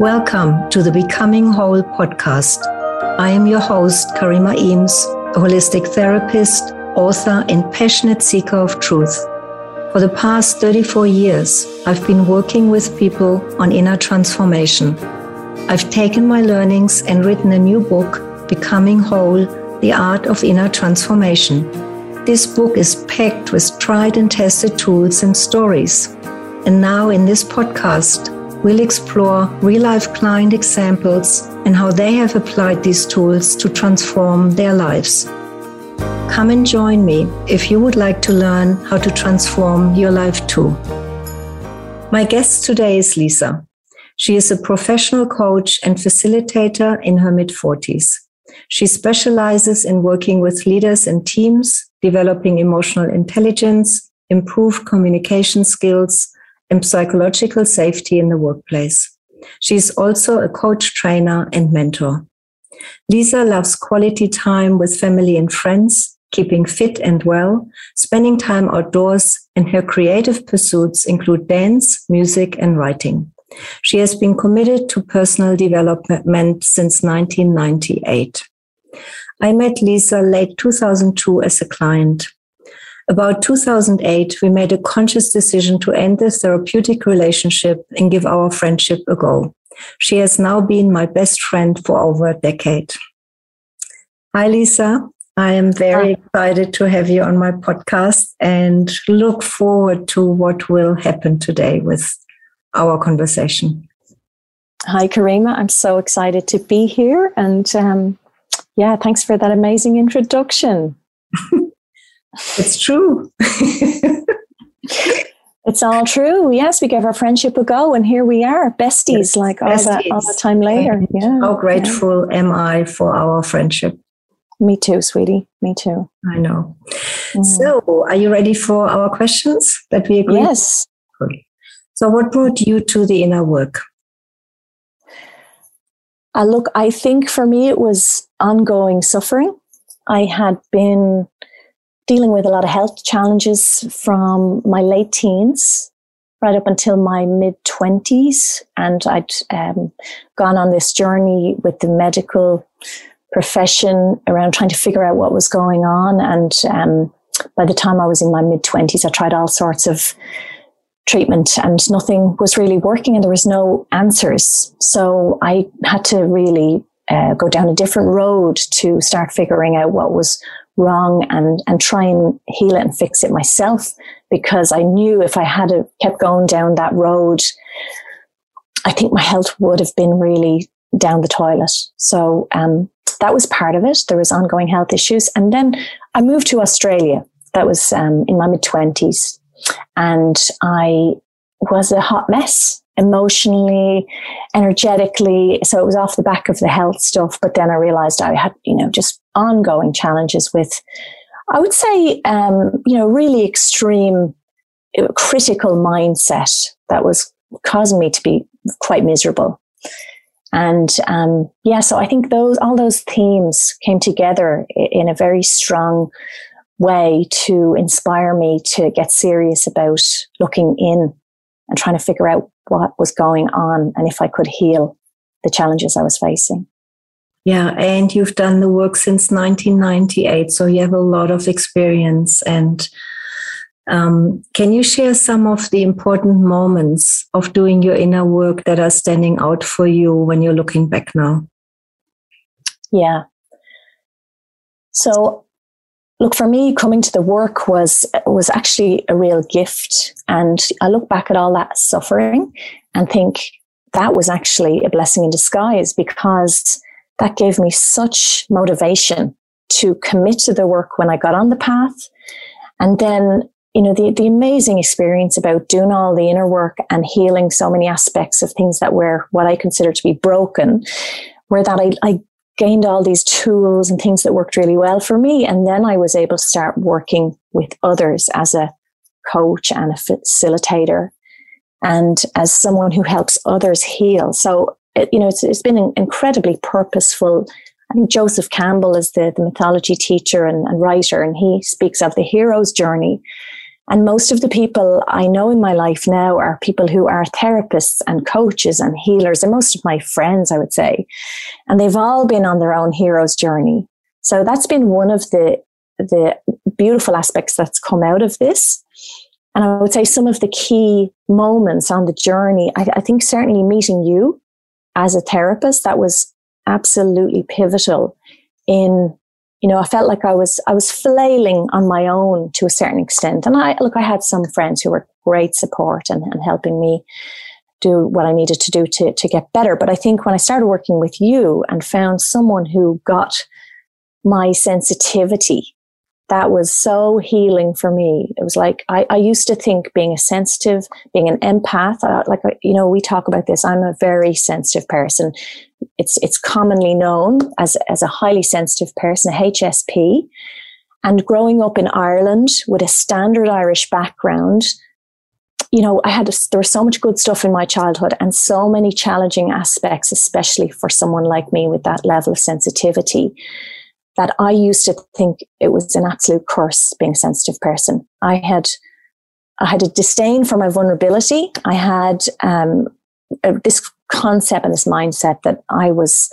Welcome to the Becoming Whole podcast. I am your host, Karima Eames, a holistic therapist, author, and passionate seeker of truth. For the past 34 years, I've been working with people on inner transformation. I've taken my learnings and written a new book, Becoming Whole The Art of Inner Transformation. This book is packed with tried and tested tools and stories. And now, in this podcast, we'll explore real life client examples and how they have applied these tools to transform their lives. Come and join me if you would like to learn how to transform your life too. My guest today is Lisa. She is a professional coach and facilitator in her mid 40s. She specializes in working with leaders and teams, developing emotional intelligence, improved communication skills, and psychological safety in the workplace. She is also a coach, trainer, and mentor. Lisa loves quality time with family and friends, keeping fit and well, spending time outdoors, and her creative pursuits include dance, music, and writing. She has been committed to personal development since 1998. I met Lisa late 2002 as a client. About 2008, we made a conscious decision to end this therapeutic relationship and give our friendship a go. She has now been my best friend for over a decade. Hi, Lisa. I am very Hi. excited to have you on my podcast and look forward to what will happen today with our conversation. Hi, Karima. I'm so excited to be here. And um, yeah, thanks for that amazing introduction. It's true. it's all true. Yes, we gave our friendship a go, and here we are, besties, like all, besties. That, all the time later. Yeah. How grateful yeah. am I for our friendship? Me too, sweetie. Me too. I know. Mm. So, are you ready for our questions that we agree? Yes. So, what brought you to the inner work? Uh, look, I think for me it was ongoing suffering. I had been dealing with a lot of health challenges from my late teens right up until my mid 20s. And I'd um, gone on this journey with the medical profession around trying to figure out what was going on. And um, by the time I was in my mid 20s, I tried all sorts of treatment and nothing was really working and there was no answers. So I had to really uh, go down a different road to start figuring out what was wrong and, and try and heal it and fix it myself because I knew if I had kept going down that road, I think my health would have been really down the toilet. So, um, that was part of it. There was ongoing health issues. And then I moved to Australia. That was, um, in my mid twenties and I was a hot mess emotionally, energetically. So it was off the back of the health stuff. But then I realized I had, you know, just ongoing challenges with, I would say, um, you know, really extreme uh, critical mindset that was causing me to be quite miserable. And um, yeah, so I think those all those themes came together in a very strong way to inspire me to get serious about looking in and trying to figure out what was going on and if I could heal the challenges I was facing. Yeah, and you've done the work since 1998, so you have a lot of experience. And um, can you share some of the important moments of doing your inner work that are standing out for you when you're looking back now? Yeah. So look for me coming to the work was was actually a real gift. And i look back at all that suffering and think that was actually a blessing in disguise because that gave me such motivation to commit to the work when i got on the path. And then you know the, the amazing experience about doing all the inner work and healing so many aspects of things that were what i consider to be broken where that I, I gained all these tools and things that worked really well for me. And then I was able to start working with others as a coach and a facilitator and as someone who helps others heal. So, it, you know, it's, it's been incredibly purposeful. I think Joseph Campbell is the, the mythology teacher and, and writer, and he speaks of the hero's journey. And most of the people I know in my life now are people who are therapists and coaches and healers, and most of my friends, I would say. And they've all been on their own hero's journey. So that's been one of the, the beautiful aspects that's come out of this. And I would say some of the key moments on the journey, I, I think certainly meeting you as a therapist, that was absolutely pivotal in you know, I felt like I was, I was flailing on my own to a certain extent. And I, look, I had some friends who were great support and, and helping me do what I needed to do to, to get better. But I think when I started working with you and found someone who got my sensitivity that was so healing for me. It was like I, I used to think being a sensitive, being an empath, uh, like uh, you know, we talk about this. I'm a very sensitive person. It's it's commonly known as as a highly sensitive person, a HSP. And growing up in Ireland with a standard Irish background, you know, I had a, there was so much good stuff in my childhood and so many challenging aspects, especially for someone like me with that level of sensitivity that I used to think it was an absolute curse being a sensitive person. I had, I had a disdain for my vulnerability. I had um, this concept and this mindset that I was,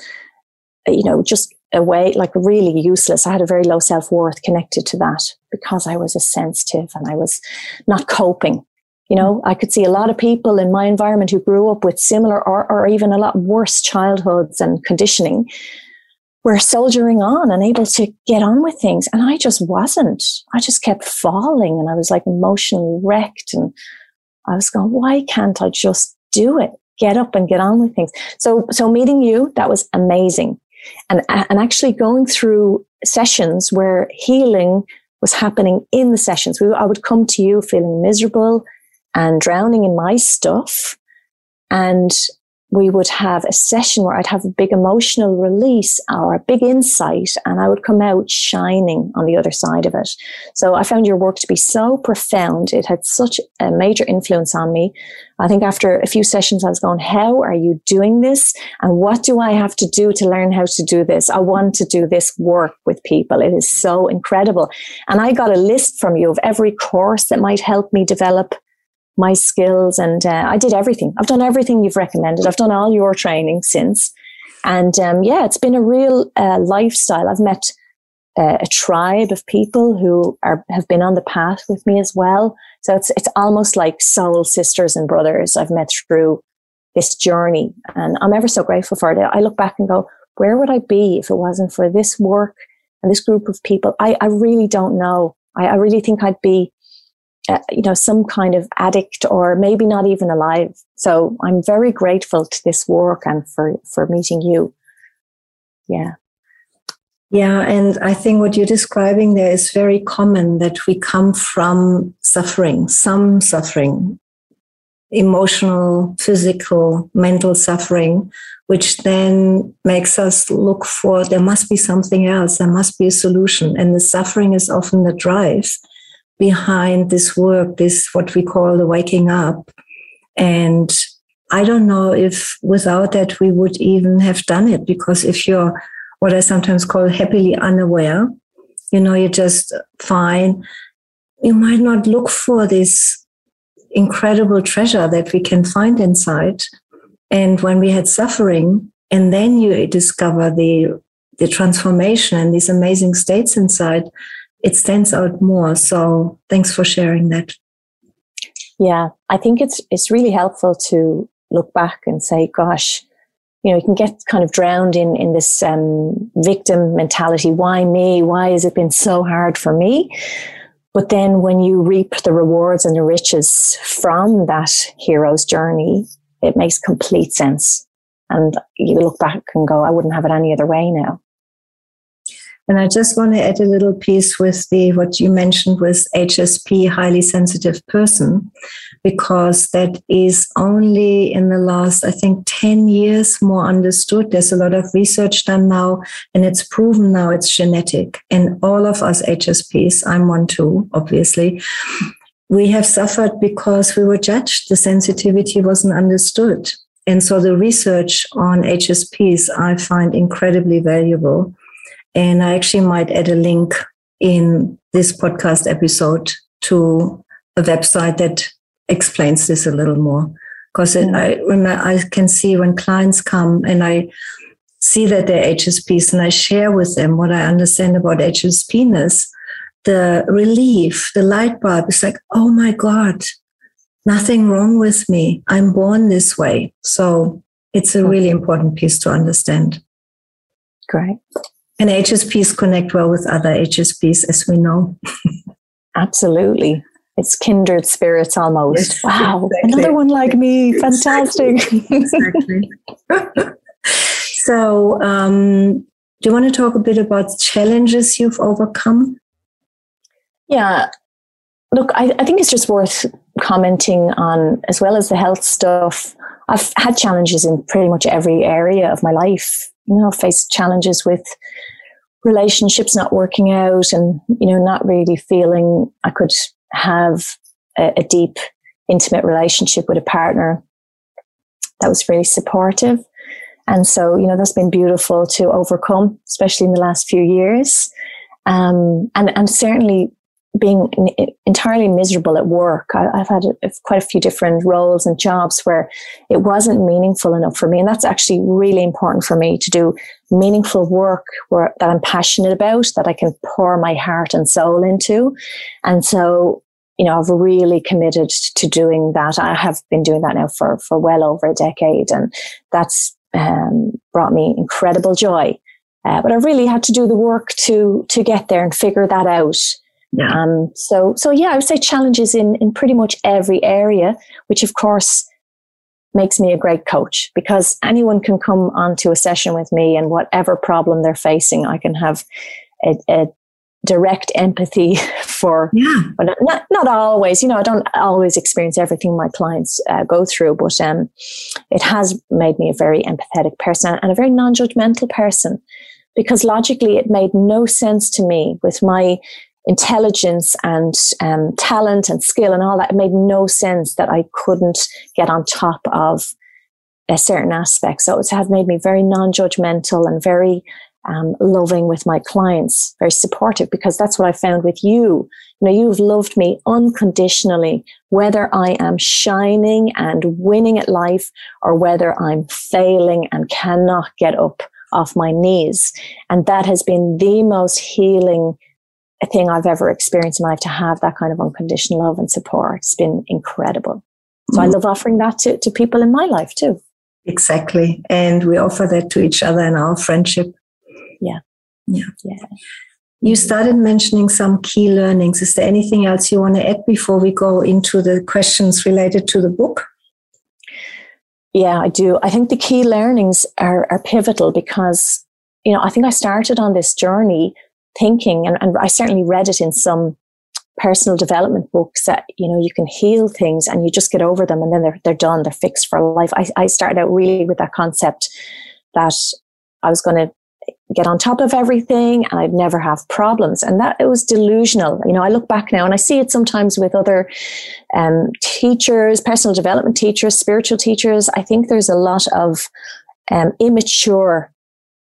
you know, just a way like really useless. I had a very low self worth connected to that because I was a sensitive and I was not coping. You know, I could see a lot of people in my environment who grew up with similar or, or even a lot worse childhoods and conditioning were soldiering on and able to get on with things. And I just wasn't. I just kept falling and I was like emotionally wrecked. And I was going, why can't I just do it? Get up and get on with things. So, so meeting you, that was amazing. And, and actually going through sessions where healing was happening in the sessions. We, I would come to you feeling miserable and drowning in my stuff. And we would have a session where I'd have a big emotional release or a big insight, and I would come out shining on the other side of it. So I found your work to be so profound. It had such a major influence on me. I think after a few sessions, I was going, How are you doing this? And what do I have to do to learn how to do this? I want to do this work with people. It is so incredible. And I got a list from you of every course that might help me develop my skills and uh, I did everything. I've done everything you've recommended. I've done all your training since. And um, yeah, it's been a real uh, lifestyle. I've met uh, a tribe of people who are have been on the path with me as well. So it's it's almost like soul sisters and brothers I've met through this journey, and I'm ever so grateful for it. I look back and go, where would I be if it wasn't for this work and this group of people? I, I really don't know. I, I really think I'd be uh, you know, some kind of addict or maybe not even alive. So I'm very grateful to this work and for, for meeting you. Yeah. Yeah. And I think what you're describing there is very common that we come from suffering, some suffering, emotional, physical, mental suffering, which then makes us look for there must be something else, there must be a solution. And the suffering is often the drive behind this work, this what we call the waking up. And I don't know if without that we would even have done it because if you're what I sometimes call happily unaware, you know, you're just fine, you might not look for this incredible treasure that we can find inside. And when we had suffering, and then you discover the the transformation and these amazing states inside, it stands out more. So thanks for sharing that. Yeah, I think it's it's really helpful to look back and say, gosh, you know, you can get kind of drowned in in this um, victim mentality. Why me? Why has it been so hard for me? But then when you reap the rewards and the riches from that hero's journey, it makes complete sense. And you look back and go, I wouldn't have it any other way now. And I just want to add a little piece with the what you mentioned with HSP, highly sensitive person, because that is only in the last, I think, 10 years more understood. There's a lot of research done now, and it's proven now it's genetic. And all of us HSPs, I'm one too, obviously, we have suffered because we were judged. The sensitivity wasn't understood. And so the research on HSPs I find incredibly valuable and I actually might add a link in this podcast episode to a website that explains this a little more because mm. I remember I can see when clients come and I see that they're HSPs and I share with them what I understand about HSPness, the relief, the light bulb is like, oh my God, nothing wrong with me. I'm born this way. So it's a really important piece to understand. Great. And HSPs connect well with other HSPs, as we know. Absolutely. It's kindred spirits almost. Yes, wow. Exactly. Another one like me. Fantastic. Exactly. so, um, do you want to talk a bit about challenges you've overcome? Yeah. Look, I, I think it's just worth commenting on, as well as the health stuff. I've had challenges in pretty much every area of my life. You know, faced challenges with relationships not working out and, you know, not really feeling I could have a, a deep, intimate relationship with a partner that was really supportive. And so, you know, that's been beautiful to overcome, especially in the last few years. Um, and, and certainly being entirely miserable at work. I, have had a, quite a few different roles and jobs where it wasn't meaningful enough for me. And that's actually really important for me to do meaningful work where, that I'm passionate about, that I can pour my heart and soul into. And so, you know, I've really committed to doing that. I have been doing that now for, for well over a decade. And that's um, brought me incredible joy. Uh, but I really had to do the work to, to get there and figure that out. Yeah. Um, so, so yeah, I would say challenges in, in pretty much every area, which of course makes me a great coach because anyone can come onto a session with me and whatever problem they're facing, I can have a, a direct empathy for, yeah. not, not always, you know, I don't always experience everything my clients uh, go through, but um, it has made me a very empathetic person and a very non-judgmental person because logically it made no sense to me with my intelligence and um, talent and skill and all that, it made no sense that I couldn't get on top of a certain aspect. So it has made me very non-judgmental and very um, loving with my clients, very supportive because that's what I found with you. You know, you've loved me unconditionally, whether I am shining and winning at life or whether I'm failing and cannot get up off my knees. And that has been the most healing a thing I've ever experienced in life to have that kind of unconditional love and support. It's been incredible. So mm. I love offering that to, to people in my life too. Exactly. And we offer that to each other in our friendship. Yeah. Yeah. Yeah. You started mentioning some key learnings. Is there anything else you want to add before we go into the questions related to the book? Yeah, I do. I think the key learnings are, are pivotal because, you know, I think I started on this journey thinking, and, and I certainly read it in some personal development books that you know you can heal things and you just get over them and then they're they're done they're fixed for life. I, I started out really with that concept that i was going to get on top of everything and i'd never have problems. And that it was delusional. You know i look back now and i see it sometimes with other um, teachers personal development teachers spiritual teachers. I think there's a lot of um, immature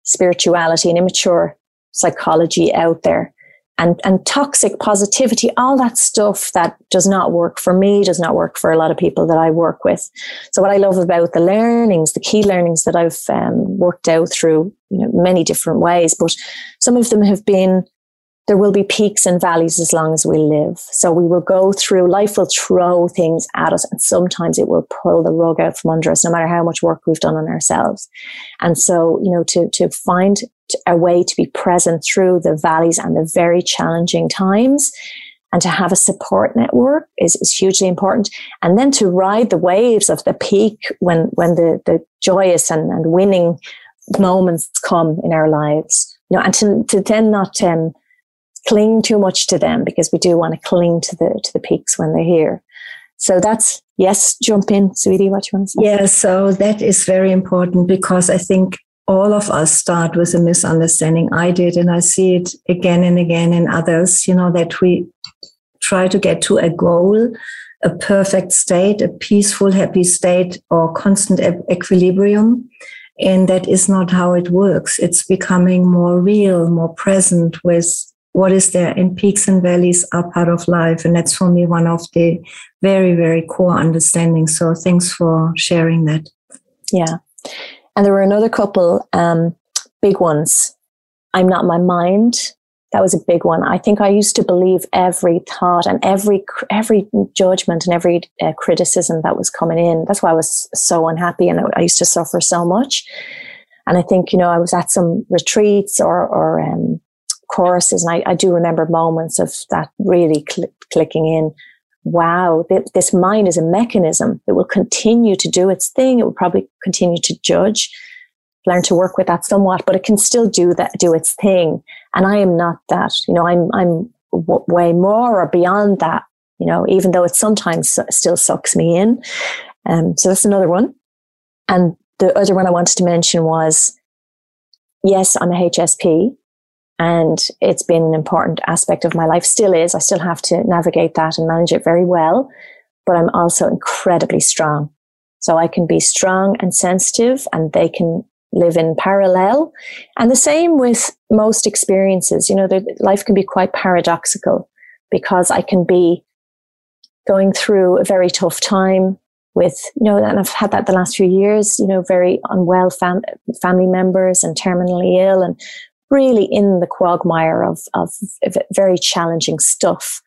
spirituality and immature psychology out there and, and toxic positivity, all that stuff that does not work for me, does not work for a lot of people that I work with. So what I love about the learnings, the key learnings that I've um, worked out through you know, many different ways, but some of them have been there will be peaks and valleys as long as we live. So we will go through, life will throw things at us and sometimes it will pull the rug out from under us, no matter how much work we've done on ourselves. And so, you know, to, to find a way to be present through the valleys and the very challenging times and to have a support network is, is hugely important. And then to ride the waves of the peak when, when the, the joyous and, and winning moments come in our lives, you know, and to, to then not, um, cling too much to them because we do want to cling to the to the peaks when they're here. So that's yes, jump in, sweetie. What you want to say? Yeah, so that is very important because I think all of us start with a misunderstanding. I did, and I see it again and again in others. You know that we try to get to a goal, a perfect state, a peaceful, happy state, or constant equilibrium. And that is not how it works. It's becoming more real, more present with what is there and peaks and valleys are part of life and that's for me one of the very very core understandings so thanks for sharing that yeah and there were another couple um, big ones i'm not my mind that was a big one i think i used to believe every thought and every every judgment and every uh, criticism that was coming in that's why i was so unhappy and i used to suffer so much and i think you know i was at some retreats or or um. And I, I do remember moments of that really cl- clicking in. Wow, th- this mind is a mechanism. It will continue to do its thing. It will probably continue to judge, learn to work with that somewhat, but it can still do that, do its thing. And I am not that. You know, I'm I'm w- way more or beyond that. You know, even though it sometimes still sucks me in. Um, so that's another one. And the other one I wanted to mention was, yes, I'm a HSP, and it's been an important aspect of my life, still is. I still have to navigate that and manage it very well. But I'm also incredibly strong. So I can be strong and sensitive and they can live in parallel. And the same with most experiences. You know, life can be quite paradoxical because I can be going through a very tough time with, you know, and I've had that the last few years, you know, very unwell fam- family members and terminally ill and really in the quagmire of, of very challenging stuff.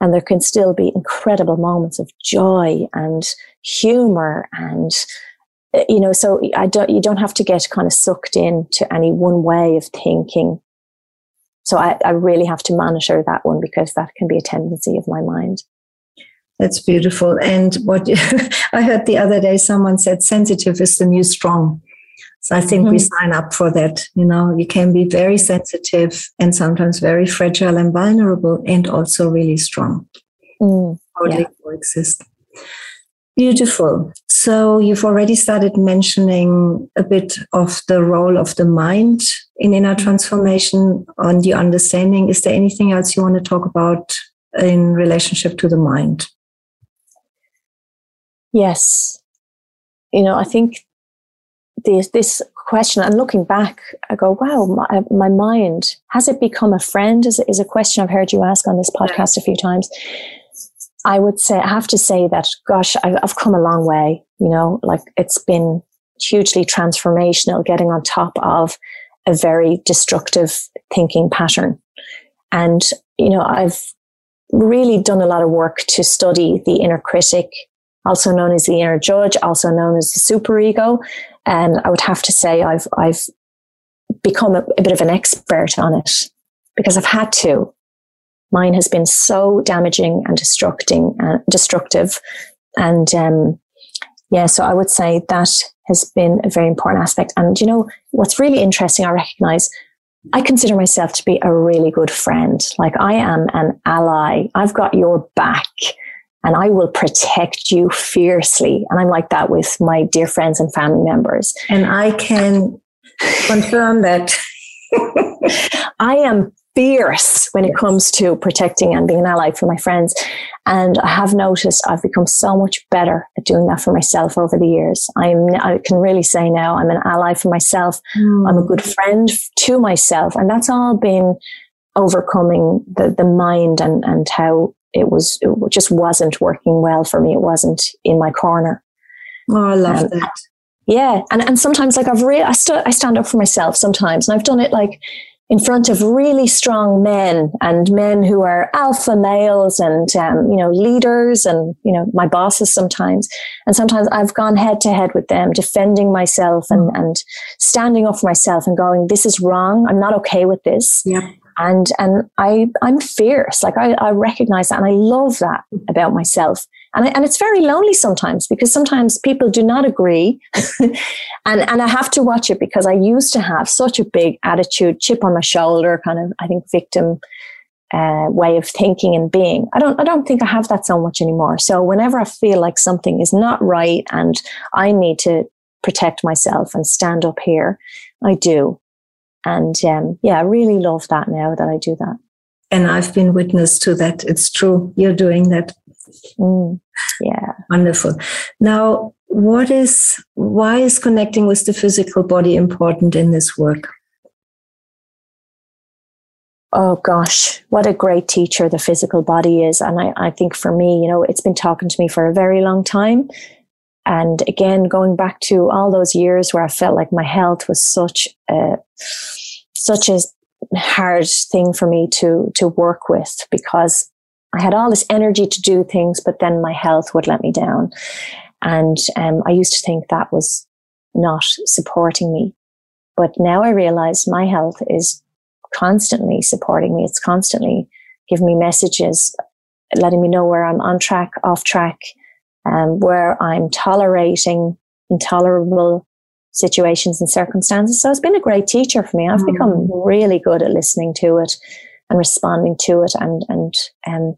And there can still be incredible moments of joy and humor and, eh, you know, so I don't, you don't have to get kind of sucked into any one way of thinking. So I, I really have to monitor that one because that can be a tendency of my mind. That's beautiful. And what I heard the other day, someone said sensitive is the new strong. So I think mm-hmm. we sign up for that. You know, you can be very sensitive and sometimes very fragile and vulnerable and also really strong. Mm, yeah. coexist. Beautiful. So you've already started mentioning a bit of the role of the mind in inner transformation on the understanding. Is there anything else you want to talk about in relationship to the mind? Yes. You know, I think this, this question and looking back, I go, wow, my, my, mind, has it become a friend? Is, is a question I've heard you ask on this podcast a few times. I would say, I have to say that, gosh, I've, I've come a long way, you know, like it's been hugely transformational getting on top of a very destructive thinking pattern. And, you know, I've really done a lot of work to study the inner critic, also known as the inner judge, also known as the superego, and I would have to say I've, I've become a, a bit of an expert on it because I've had to. Mine has been so damaging and destructing, uh, destructive. And, um, yeah, so I would say that has been a very important aspect. And you know, what's really interesting, I recognize I consider myself to be a really good friend. Like I am an ally. I've got your back and I will protect you fiercely. And I'm like that with my dear friends and family members. And I can confirm that. I am fierce when it comes to protecting and being an ally for my friends. And I have noticed I've become so much better at doing that for myself over the years. I'm, I can really say now I'm an ally for myself. Mm. I'm a good friend to myself. And that's all been overcoming the, the mind and, and how it was it just wasn't working well for me. It wasn't in my corner. Oh, I love um, that. Yeah, and and sometimes like I've really I, st- I stand up for myself sometimes, and I've done it like in front of really strong men and men who are alpha males and um, you know leaders and you know my bosses sometimes and sometimes i've gone head to head with them defending myself and, mm. and standing up for myself and going this is wrong i'm not okay with this yeah and and I I'm fierce. Like I, I recognize that, and I love that about myself. And I, and it's very lonely sometimes because sometimes people do not agree, and and I have to watch it because I used to have such a big attitude, chip on my shoulder, kind of I think victim uh, way of thinking and being. I don't I don't think I have that so much anymore. So whenever I feel like something is not right and I need to protect myself and stand up here, I do. And um, yeah, I really love that now that I do that. And I've been witness to that. It's true. You're doing that. Mm, yeah. Wonderful. Now, what is, why is connecting with the physical body important in this work? Oh gosh, what a great teacher the physical body is. And I, I think for me, you know, it's been talking to me for a very long time. And again, going back to all those years where I felt like my health was such a, such a hard thing for me to, to work with because I had all this energy to do things, but then my health would let me down. And um, I used to think that was not supporting me. But now I realize my health is constantly supporting me. It's constantly giving me messages, letting me know where I'm on track, off track, um, where I'm tolerating intolerable situations and circumstances. So it's been a great teacher for me. I've mm. become really good at listening to it and responding to it and, and, um,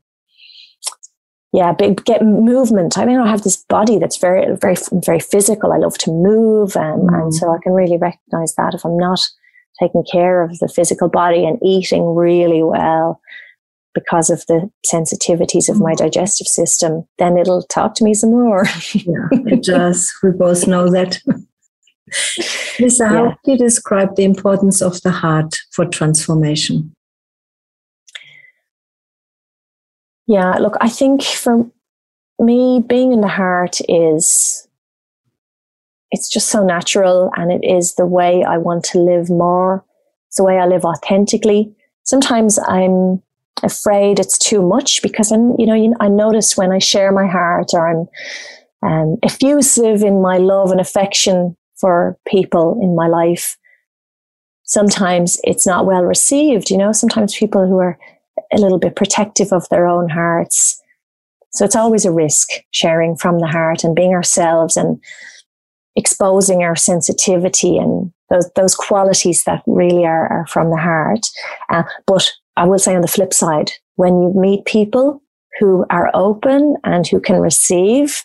yeah, big, get movement. I mean, I have this body that's very, very, very physical. I love to move. Um, mm. And so I can really recognize that if I'm not taking care of the physical body and eating really well because of the sensitivities of my mm. digestive system, then it'll talk to me some more. yeah, it does. We both know that. Lisa, yeah. how do you describe the importance of the heart for transformation? Yeah, look, I think for me, being in the heart is it's just so natural and it is the way I want to live more. It's the way I live authentically. Sometimes I'm afraid it's too much because I'm, you know, you, I notice when I share my heart or I'm um, effusive in my love and affection for people in my life. Sometimes it's not well received. You know, sometimes people who are a little bit protective of their own hearts. So it's always a risk sharing from the heart and being ourselves and exposing our sensitivity and those, those qualities that really are, are from the heart. Uh, but I will say on the flip side, when you meet people who are open and who can receive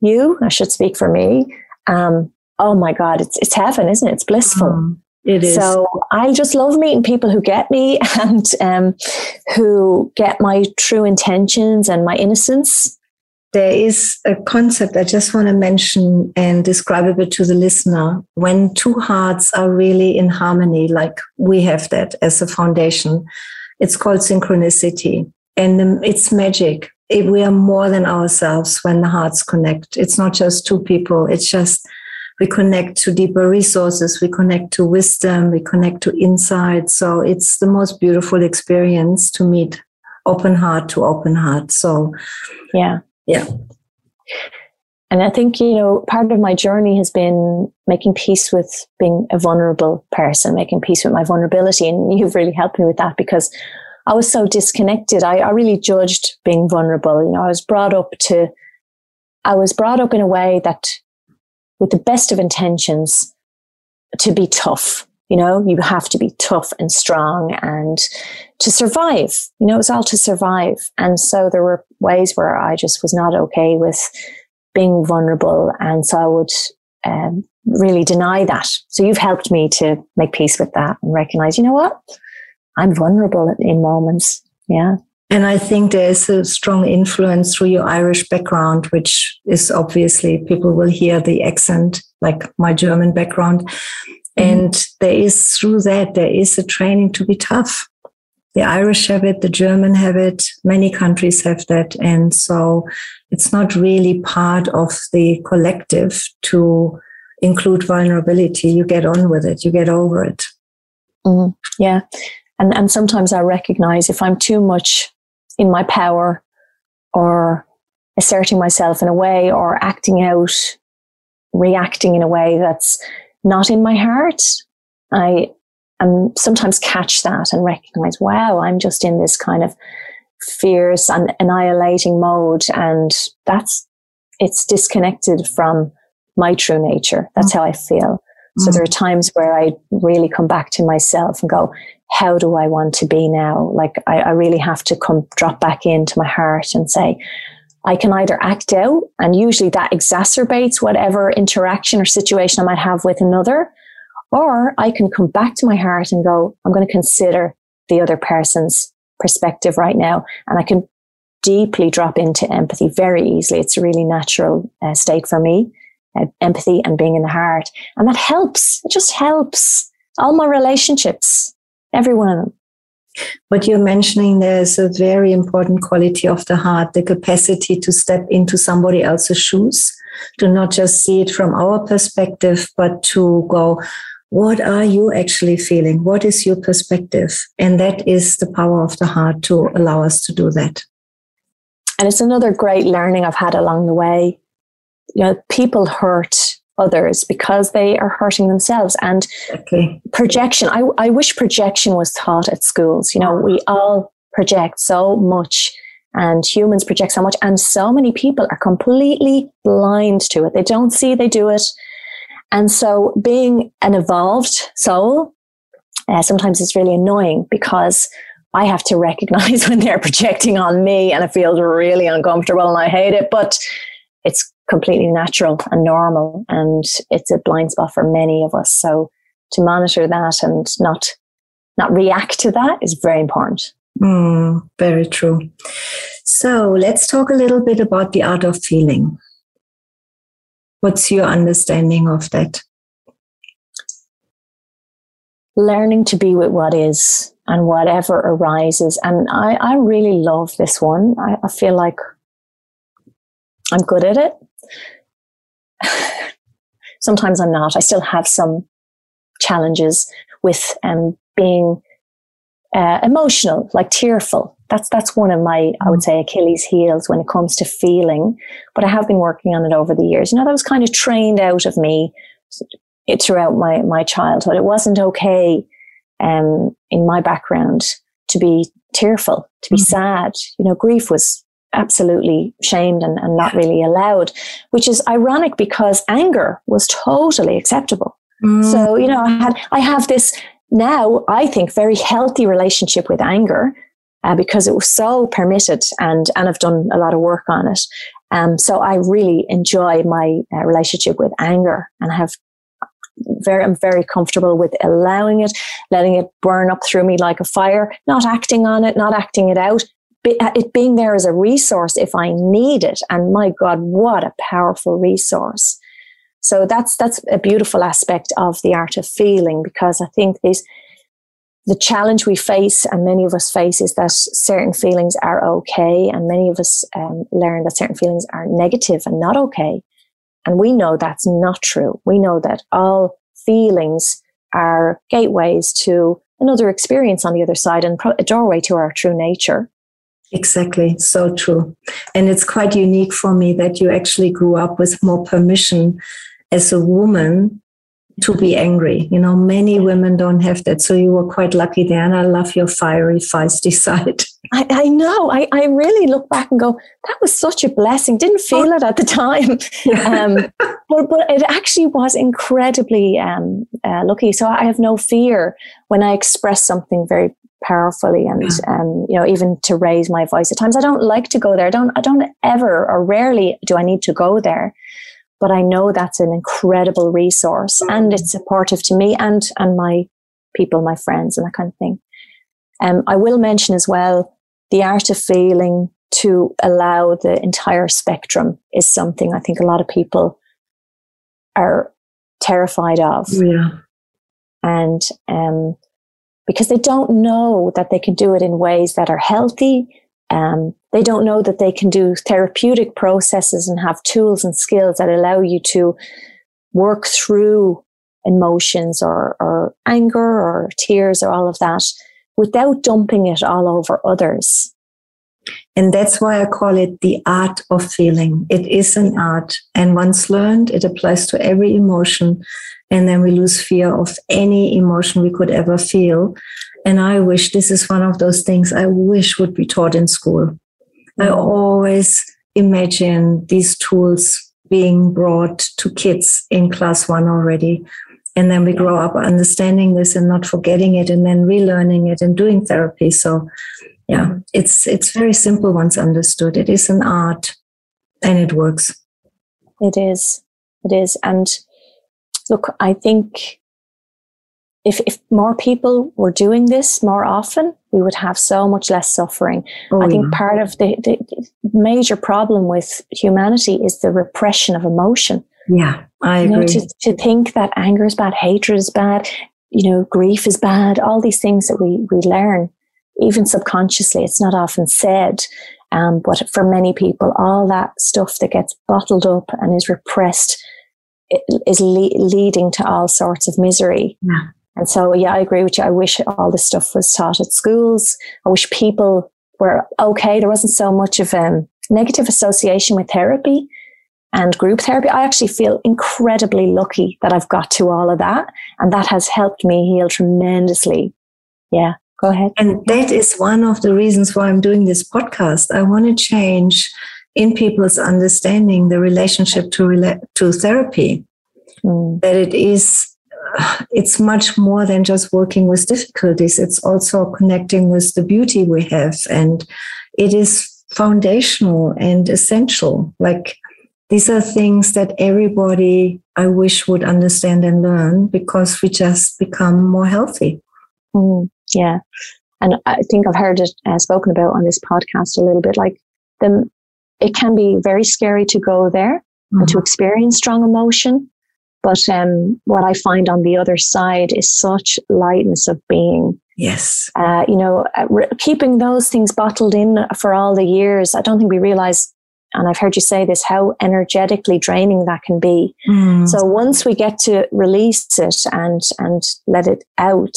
you, I should speak for me. Um, oh my God, it's, it's heaven, isn't it? It's blissful. Mm. It is. So I just love meeting people who get me and um, who get my true intentions and my innocence. There is a concept I just want to mention and describe a bit to the listener. When two hearts are really in harmony, like we have that as a foundation, it's called synchronicity. And um, it's magic. we are more than ourselves when the hearts connect. It's not just two people. It's just we connect to deeper resources, we connect to wisdom, we connect to insight. So it's the most beautiful experience to meet open heart to open heart. So, yeah. Yeah. And I think, you know, part of my journey has been making peace with being a vulnerable person, making peace with my vulnerability. And you've really helped me with that because I was so disconnected. I, I really judged being vulnerable. You know, I was brought up to, I was brought up in a way that with the best of intentions to be tough. You know, you have to be tough and strong and to survive. You know, it was all to survive. And so there were ways where I just was not okay with being vulnerable. And so I would um, really deny that. So you've helped me to make peace with that and recognize, you know what? I'm vulnerable in moments. Yeah. And I think there is a strong influence through your Irish background, which is obviously people will hear the accent, like my German background. Mm-hmm. And there is through that, there is a training to be tough. The Irish have it, the German have it, many countries have that. And so it's not really part of the collective to include vulnerability. You get on with it, you get over it. Mm, yeah. And, and sometimes I recognize if I'm too much in my power or asserting myself in a way or acting out, reacting in a way that's not in my heart. I am sometimes catch that and recognize, wow, I'm just in this kind of fierce and annihilating mode. And that's, it's disconnected from my true nature. That's mm. how I feel. So there are mm. times where I really come back to myself and go, how do I want to be now? Like I, I really have to come drop back into my heart and say, I can either act out and usually that exacerbates whatever interaction or situation I might have with another, or I can come back to my heart and go, I'm going to consider the other person's perspective right now. And I can deeply drop into empathy very easily. It's a really natural uh, state for me, uh, empathy and being in the heart. And that helps. It just helps all my relationships every one of them. What you're mentioning there is a very important quality of the heart, the capacity to step into somebody else's shoes, to not just see it from our perspective, but to go, what are you actually feeling? What is your perspective? And that is the power of the heart to allow us to do that. And it's another great learning I've had along the way. You know, people hurt others because they are hurting themselves. And okay. projection, I, I wish projection was taught at schools. You know, we all project so much and humans project so much and so many people are completely blind to it. They don't see they do it. And so being an evolved soul, uh, sometimes it's really annoying because I have to recognize when they're projecting on me and it feels really uncomfortable and I hate it. But it's completely natural and normal. And it's a blind spot for many of us. So to monitor that and not, not react to that is very important. Mm, very true. So let's talk a little bit about the art of feeling. What's your understanding of that? Learning to be with what is and whatever arises. And I, I really love this one. I, I feel like I'm good at it. Sometimes I'm not. I still have some challenges with um, being uh, emotional, like tearful. That's that's one of my, I would say, Achilles' heels when it comes to feeling. But I have been working on it over the years. You know, that was kind of trained out of me throughout my my childhood. It wasn't okay um, in my background to be tearful, to be mm-hmm. sad. You know, grief was absolutely shamed and, and not really allowed, which is ironic because anger was totally acceptable. Mm. So, you know, I had, I have this now, I think, very healthy relationship with anger uh, because it was so permitted and, and I've done a lot of work on it. Um, so I really enjoy my uh, relationship with anger and have very, I'm very comfortable with allowing it, letting it burn up through me like a fire, not acting on it, not acting it out, it being there as a resource if I need it. And my God, what a powerful resource. So that's, that's a beautiful aspect of the art of feeling because I think these, the challenge we face and many of us face is that certain feelings are okay. And many of us um, learn that certain feelings are negative and not okay. And we know that's not true. We know that all feelings are gateways to another experience on the other side and a doorway to our true nature. Exactly. So true. And it's quite unique for me that you actually grew up with more permission as a woman to be angry. You know, many women don't have that. So you were quite lucky there. And I love your fiery, feisty side. I, I know. I, I really look back and go, that was such a blessing. Didn't feel it at the time. um, but, but it actually was incredibly um, uh, lucky. So I have no fear when I express something very powerfully and yeah. um, you know even to raise my voice at times. I don't like to go there. I don't i don't ever or rarely do i need to go there but i know that's an incredible resource mm. and it's supportive to me and and my people my friends and that kind of thing. Um, i will mention as well the art of feeling to allow the entire spectrum is something i think a lot of people are terrified of. Yeah. And um, because they don't know that they can do it in ways that are healthy. Um, they don't know that they can do therapeutic processes and have tools and skills that allow you to work through emotions or, or anger or tears or all of that without dumping it all over others. And that's why I call it the art of feeling. It is an art. And once learned, it applies to every emotion and then we lose fear of any emotion we could ever feel. And I wish this is one of those things I wish would be taught in school. I mm. always imagine these tools being brought to kids in class one already. And then we grow up understanding this and not forgetting it and then relearning it and doing therapy. So yeah, mm. it's it's very simple once understood. It is an art and it works. It is. It is. And look, I think if, if more people were doing this more often, we would have so much less suffering. Oh, I think yeah. part of the, the, major problem with humanity is the repression of emotion. Yeah, I agree. Know, to, to think that anger is bad, hatred is bad, you know, grief is bad, all these things that we, we learn even subconsciously, it's not often said. Um, but for many people, all that stuff that gets bottled up and is repressed is le- leading to all sorts of misery. Yeah. And so, yeah, I agree with you. I wish all this stuff was taught at schools. I wish people were okay. There wasn't so much of a um, negative association with therapy and group therapy. I actually feel incredibly lucky that I've got to all of that. And that has helped me heal tremendously. Yeah, go ahead. And that is one of the reasons why I'm doing this podcast. I want to change in people's understanding the relationship to, rela- to therapy. Mm. That it is it's much more than just working with difficulties. It's also connecting with the beauty we have. And it is foundational and essential. Like these are things that everybody I wish would understand and learn because we just become more healthy. Mm, yeah. And I think I've heard it uh, spoken about on this podcast a little bit like the, it can be very scary to go there mm-hmm. and to mm-hmm. experience strong emotion. But um, what I find on the other side is such lightness of being. Yes. Uh, you know, uh, re- keeping those things bottled in for all the years, I don't think we realize, and I've heard you say this, how energetically draining that can be. Mm. So once we get to release it and, and let it out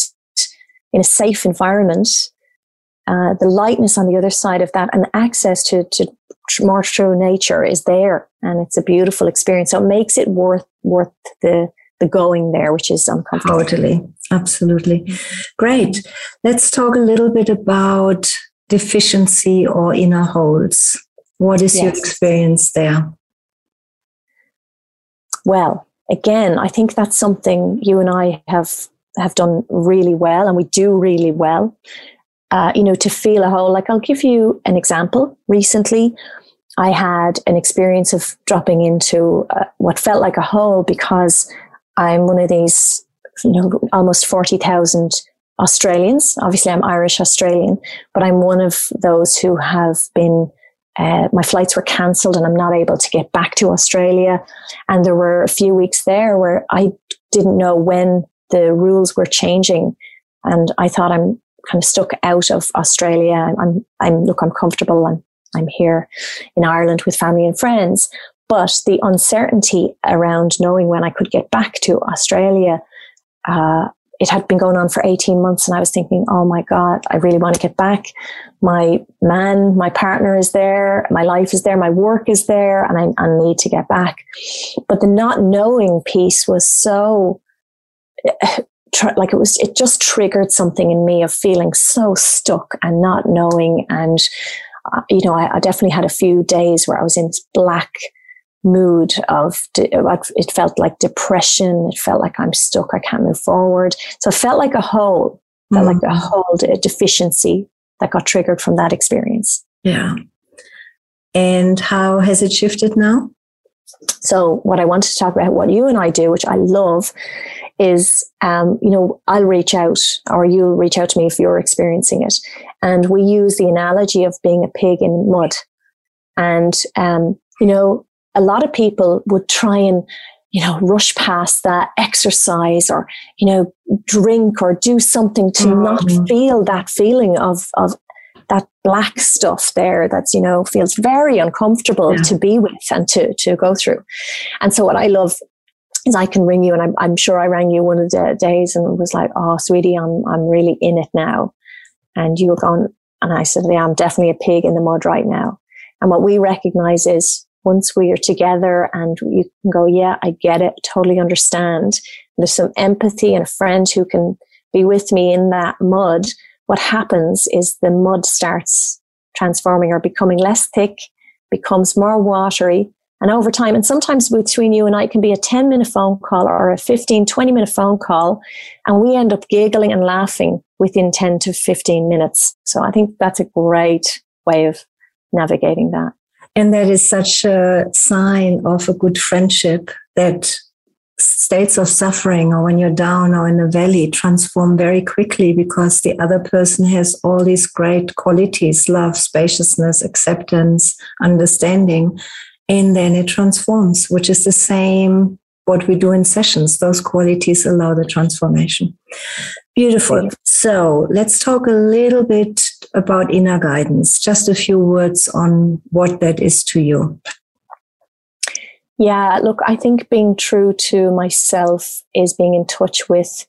in a safe environment, uh, the lightness on the other side of that and access to, to more true nature is there and it's a beautiful experience. So it makes it worth, worth the, the going there, which is uncomfortable. Totally. Absolutely. Great. Let's talk a little bit about deficiency or inner holes. What is yes. your experience there? Well, again, I think that's something you and I have have done really well, and we do really well uh, you know, to feel a whole. Like I'll give you an example. Recently, I had an experience of dropping into uh, what felt like a hole because I'm one of these, you know, almost 40,000 Australians. Obviously, I'm Irish Australian, but I'm one of those who have been, uh, my flights were cancelled and I'm not able to get back to Australia. And there were a few weeks there where I didn't know when the rules were changing. And I thought I'm kind of stuck out of Australia. I'm, I'm, look, I'm comfortable. I'm, I'm here in Ireland with family and friends. But the uncertainty around knowing when I could get back to Australia, uh, it had been going on for 18 months and I was thinking, oh my God, I really want to get back. My man, my partner is there. My life is there. My work is there and I, I need to get back. But the not knowing piece was so tr- like it was, it just triggered something in me of feeling so stuck and not knowing. And, uh, you know, I, I, definitely had a few days where I was in this black mood of, de- it felt like depression. It felt like I'm stuck. I can't move forward. So it felt like a hole, felt like a mm-hmm. hole, a deficiency that got triggered from that experience. Yeah. And how has it shifted now? So what I wanted to talk about, what you and I do, which I love, is, um, you know, I'll reach out or you'll reach out to me if you're experiencing it. And we use the analogy of being a pig in mud. And, um, you know, a lot of people would try and, you know, rush past that exercise or, you know, drink or do something to mm. not feel that feeling of, of that black stuff there that's, you know, feels very uncomfortable yeah. to be with and to, to go through. And so what I love is I can ring you and I'm, I'm sure I rang you one of the days and was like, Oh, sweetie, I'm, I'm really in it now. And you were gone. And I said, yeah, I'm definitely a pig in the mud right now. And what we recognize is once we are together and you can go, yeah, I get it, totally understand. There's some empathy and a friend who can be with me in that mud what happens is the mud starts transforming or becoming less thick, becomes more watery. And over time, and sometimes between you and I, can be a 10 minute phone call or a 15, 20 minute phone call. And we end up giggling and laughing within 10 to 15 minutes. So I think that's a great way of navigating that. And that is such a sign of a good friendship that states of suffering or when you're down or in a valley transform very quickly because the other person has all these great qualities love spaciousness acceptance understanding and then it transforms which is the same what we do in sessions those qualities allow the transformation beautiful so let's talk a little bit about inner guidance. Just a few words on what that is to you. Yeah, look, I think being true to myself is being in touch with.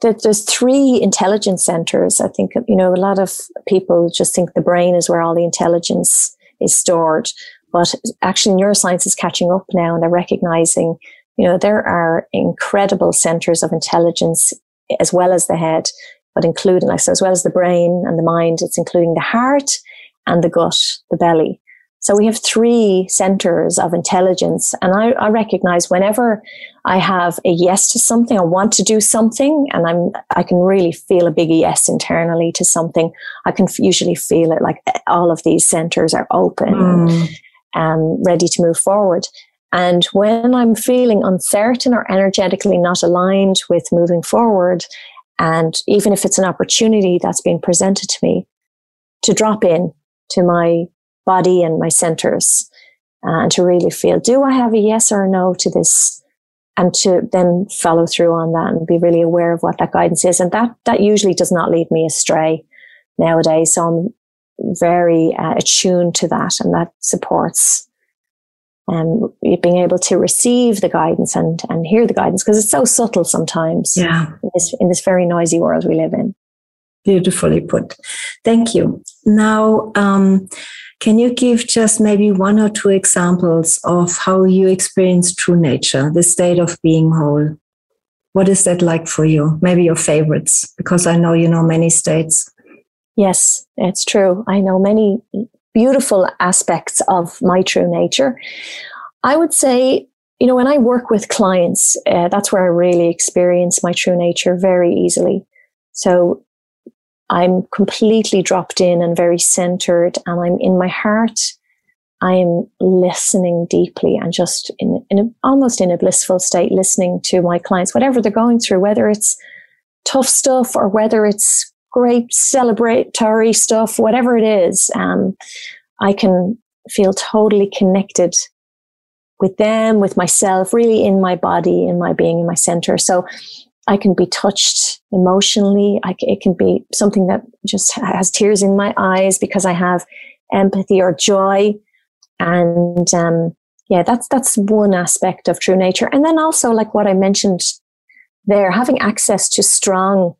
There's three intelligence centers. I think, you know, a lot of people just think the brain is where all the intelligence is stored. But actually, neuroscience is catching up now and they're recognizing, you know, there are incredible centers of intelligence as well as the head, but including, like, so as well as the brain and the mind, it's including the heart and the gut, the belly. So we have three centers of intelligence. And I, I, recognize whenever I have a yes to something, I want to do something, and I'm, I can really feel a big yes internally to something. I can usually feel it like all of these centers are open mm. and ready to move forward. And when I'm feeling uncertain or energetically not aligned with moving forward, and even if it's an opportunity that's being presented to me, to drop in to my body and my centers uh, and to really feel, do I have a yes or a no to this? And to then follow through on that and be really aware of what that guidance is. And that, that usually does not lead me astray nowadays. So I'm very uh, attuned to that and that supports um, being able to receive the guidance and, and hear the guidance because it's so subtle sometimes yeah. in, this, in this very noisy world we live in. Beautifully put. Thank you. Now, um, can you give just maybe one or two examples of how you experience true nature, the state of being whole? What is that like for you? Maybe your favorites, because I know you know many states. Yes, it's true. I know many beautiful aspects of my true nature. I would say, you know, when I work with clients, uh, that's where I really experience my true nature very easily. So I'm completely dropped in and very centered and I'm in my heart. I am listening deeply and just in, in a, almost in a blissful state, listening to my clients, whatever they're going through, whether it's tough stuff or whether it's great celebratory stuff, whatever it is. Um, I can feel totally connected with them, with myself, really in my body, in my being, in my center. So I can be touched emotionally. I, it can be something that just has tears in my eyes because I have empathy or joy. And, um, yeah, that's, that's one aspect of true nature. And then also like what I mentioned there, having access to strong,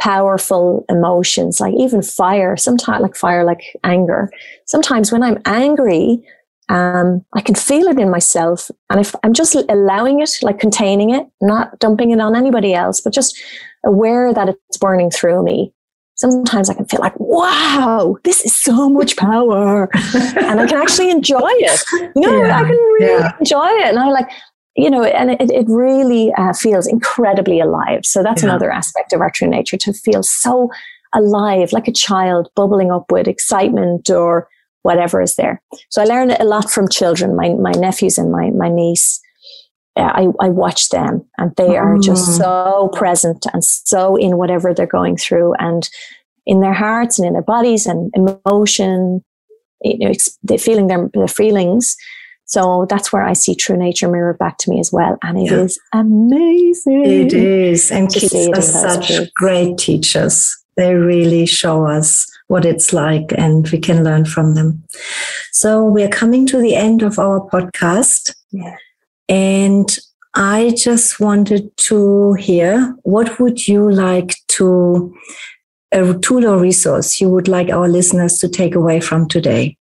powerful emotions, like even fire, sometimes like fire, like anger. Sometimes when I'm angry, um, I can feel it in myself. And if I'm just allowing it, like containing it, not dumping it on anybody else, but just aware that it's burning through me. Sometimes I can feel like, wow, this is so much power. and I can actually enjoy it. You know, yeah, I can really yeah. enjoy it. And I like, you know, and it, it really uh, feels incredibly alive. So that's yeah. another aspect of our true nature to feel so alive, like a child bubbling up with excitement or whatever is there. So I learn a lot from children, my, my nephews and my, my niece. Uh, I, I watch them and they mm. are just mm. so present and so in whatever they're going through and in their hearts and in their bodies and emotion, you know, they're feeling their, their feelings. So that's where I see true nature mirrored back to me as well. And it yeah. is amazing. It is. And kids are such kids. great teachers. They really show us what it's like and we can learn from them. So we're coming to the end of our podcast. Yeah. And I just wanted to hear what would you like to a tool or resource you would like our listeners to take away from today?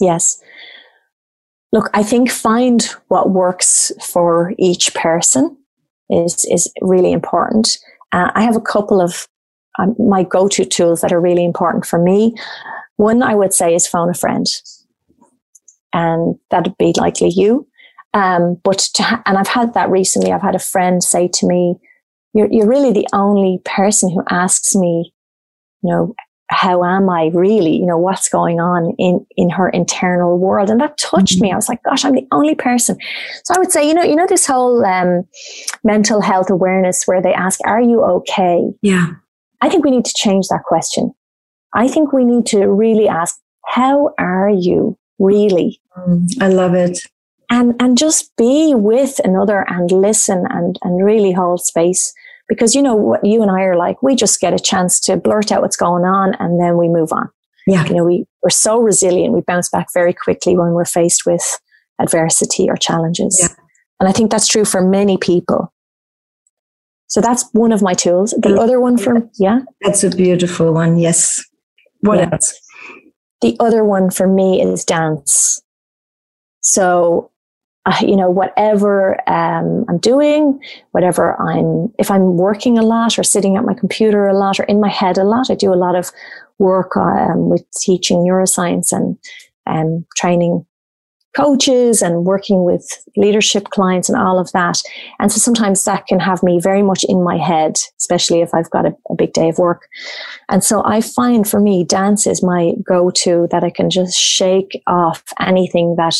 Yes. Look, I think find what works for each person is is really important. Uh, I have a couple of um, my go-to tools that are really important for me. One I would say is phone a friend, and that'd be likely you. Um, but ha- and I've had that recently. I've had a friend say to me, "You're you're really the only person who asks me, you know, how am I really? You know, what's going on in, in her internal world? And that touched mm-hmm. me. I was like, gosh, I'm the only person. So I would say, you know, you know, this whole, um, mental health awareness where they ask, are you okay? Yeah. I think we need to change that question. I think we need to really ask, how are you really? Mm, I love it. And, and just be with another and listen and, and really hold space because you know what you and I are like, we just get a chance to blurt out what's going on and then we move on. Yeah. You know, we, we're so resilient. We bounce back very quickly when we're faced with adversity or challenges. Yeah. And I think that's true for many people. So that's one of my tools. The Yeah. other one from, yeah, That's a beautiful one. Yes. What Yeah. else? the other one for me is dance. So, uh, you know, whatever um, I'm doing, whatever I'm, if I'm working a lot or sitting at my computer a lot or in my head a lot, I do a lot of work um, with teaching neuroscience and um, training coaches and working with leadership clients and all of that. And so sometimes that can have me very much in my head, especially if I've got a, a big day of work. And so I find for me, dance is my go to that I can just shake off anything that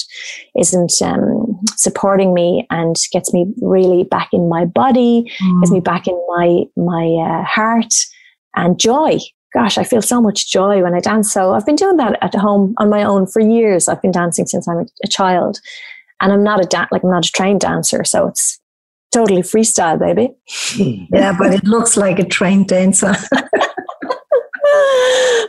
isn't um, supporting me and gets me really back in my body, gets me back in my, my uh, heart and joy. Gosh, I feel so much joy when I dance. So I've been doing that at home on my own for years. I've been dancing since I'm a, child and I'm not a da- like I'm not a trained dancer. So it's totally freestyle, baby. Yeah, but it looks like a trained dancer.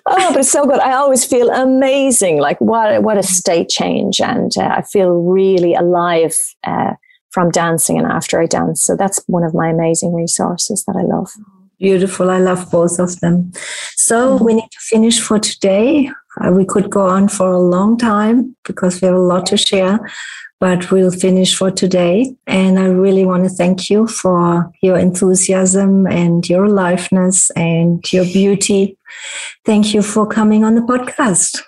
oh, but it's so good. I always feel amazing. Like what what a state change, and uh, I feel really alive uh, from dancing and after I dance. So that's one of my amazing resources that I love. Beautiful. I love both of them. So we need to finish for today. Uh, we could go on for a long time because we have a lot to share, but we'll finish for today. And I really want to thank you for your enthusiasm and your aliveness and your beauty. Thank you for coming on the podcast.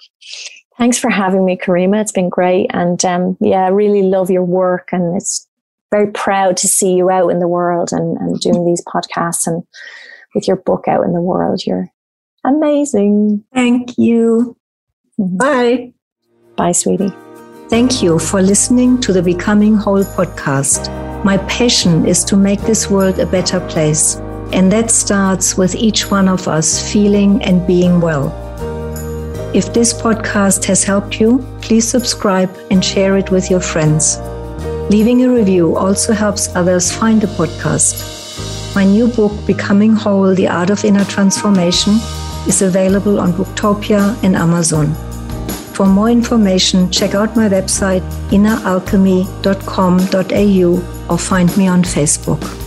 Thanks for having me, Karima. It's been great, and um, yeah, I really love your work, and it's very proud to see you out in the world and, and doing these podcasts and with your book out in the world. You're amazing. Thank you. Mhm. Bye. Bye, sweetie. Thank you for listening to the Becoming Whole podcast. My passion is to make this world a better place. And that starts with each one of us feeling and being well. If this podcast has helped you, please subscribe and share it with your friends. Leaving a review also helps others find the podcast. My new book, Becoming Whole The Art of Inner Transformation, is available on Booktopia and Amazon. For more information, check out my website inneralchemy.com.au or find me on Facebook.